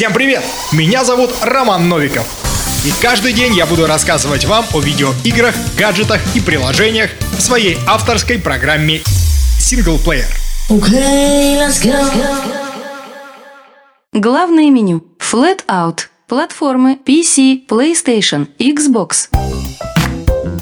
Всем привет! Меня зовут Роман Новиков. И каждый день я буду рассказывать вам о видеоиграх, гаджетах и приложениях в своей авторской программе Single Player. Главное меню. Flat Out. Платформы PC, PlayStation, Xbox.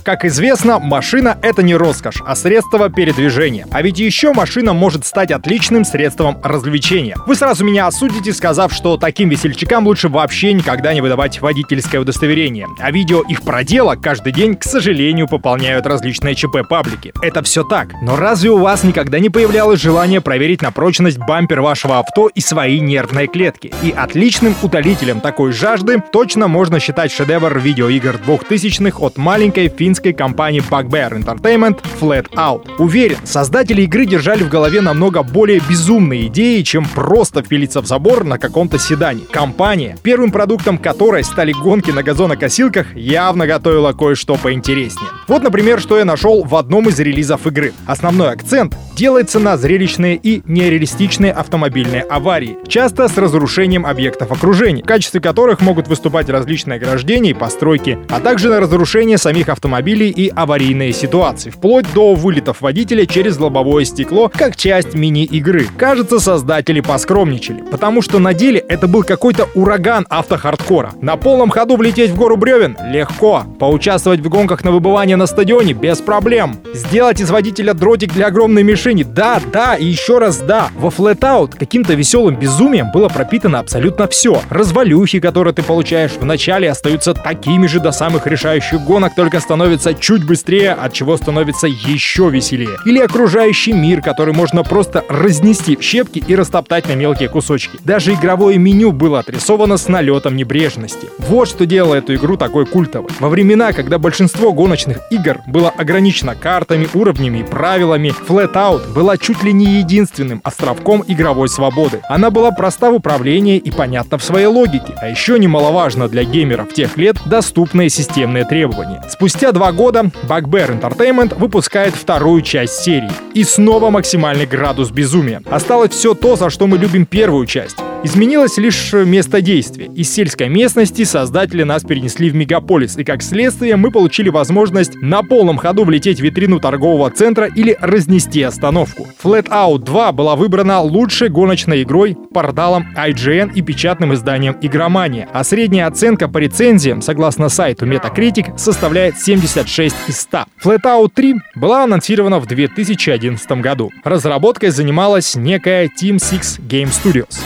Как известно, машина — это не роскошь, а средство передвижения. А ведь еще машина может стать отличным средством развлечения. Вы сразу меня осудите, сказав, что таким весельчакам лучше вообще никогда не выдавать водительское удостоверение. А видео их проделок каждый день, к сожалению, пополняют различные ЧП-паблики. Это все так. Но разве у вас никогда не появлялось желание проверить на прочность бампер вашего авто и свои нервные клетки? И отличным утолителем такой жажды точно можно считать шедевр видеоигр 2000-х от маленькой финской американской компании Bugbear Entertainment Flat Out. Уверен, создатели игры держали в голове намного более безумные идеи, чем просто впилиться в забор на каком-то седане. Компания, первым продуктом которой стали гонки на газонокосилках, явно готовила кое-что поинтереснее. Вот, например, что я нашел в одном из релизов игры. Основной акцент делается на зрелищные и нереалистичные автомобильные аварии, часто с разрушением объектов окружения, в качестве которых могут выступать различные ограждения и постройки, а также на разрушение самих автомобилей автомобилей и аварийные ситуации, вплоть до вылетов водителя через лобовое стекло, как часть мини-игры. Кажется, создатели поскромничали, потому что на деле это был какой-то ураган автохардкора. На полном ходу влететь в гору бревен легко, поучаствовать в гонках на выбывание на стадионе без проблем, сделать из водителя дротик для огромной мишени, да, да и еще раз да. Во Flatout каким-то веселым безумием было пропитано абсолютно все. Развалюхи, которые ты получаешь в начале, остаются такими же до самых решающих гонок, только становятся становится чуть быстрее, от чего становится еще веселее. Или окружающий мир, который можно просто разнести в щепки и растоптать на мелкие кусочки. Даже игровое меню было отрисовано с налетом небрежности. Вот что делало эту игру такой культовой. Во времена, когда большинство гоночных игр было ограничено картами, уровнями и правилами, Flatout была чуть ли не единственным островком игровой свободы. Она была проста в управлении и понятна в своей логике. А еще немаловажно для геймеров тех лет доступные системные требования. Спустя два года Bugbear Entertainment выпускает вторую часть серии. И снова максимальный градус безумия. Осталось все то, за что мы любим первую часть. Изменилось лишь место действия. Из сельской местности создатели нас перенесли в мегаполис, и как следствие мы получили возможность на полном ходу влететь в витрину торгового центра или разнести остановку. Flat Out 2 была выбрана лучшей гоночной игрой, порталом IGN и печатным изданием Игромания, а средняя оценка по рецензиям, согласно сайту Metacritic, составляет 76 из 100. Flat Out 3 была анонсирована в 2011 году. Разработкой занималась некая Team Six Game Studios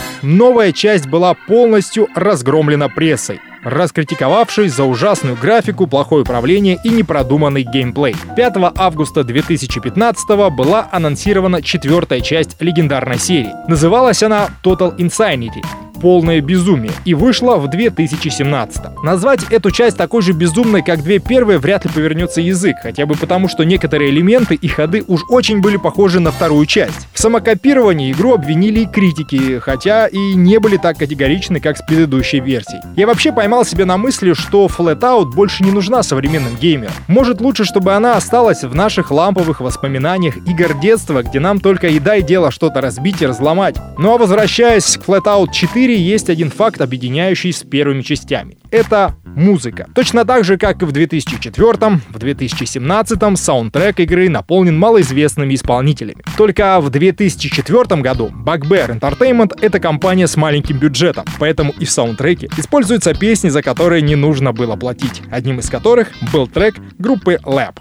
новая часть была полностью разгромлена прессой раскритиковавшей за ужасную графику, плохое управление и непродуманный геймплей. 5 августа 2015 была анонсирована четвертая часть легендарной серии. Называлась она Total Insanity полное безумие и вышла в 2017. Назвать эту часть такой же безумной, как две первые, вряд ли повернется язык, хотя бы потому, что некоторые элементы и ходы уж очень были похожи на вторую часть. В самокопировании игру обвинили и критики, хотя и не были так категоричны, как с предыдущей версией. Я вообще поймал себя на мысли, что Flatout больше не нужна современным геймерам. Может лучше, чтобы она осталась в наших ламповых воспоминаниях игр детства, где нам только и дай дело что-то разбить и разломать. Ну а возвращаясь к Flatout 4, мире есть один факт, объединяющий с первыми частями. Это музыка. Точно так же, как и в 2004 в 2017 саундтрек игры наполнен малоизвестными исполнителями. Только в 2004 году Bugbear Entertainment — это компания с маленьким бюджетом, поэтому и в саундтреке используются песни, за которые не нужно было платить, одним из которых был трек группы Lab.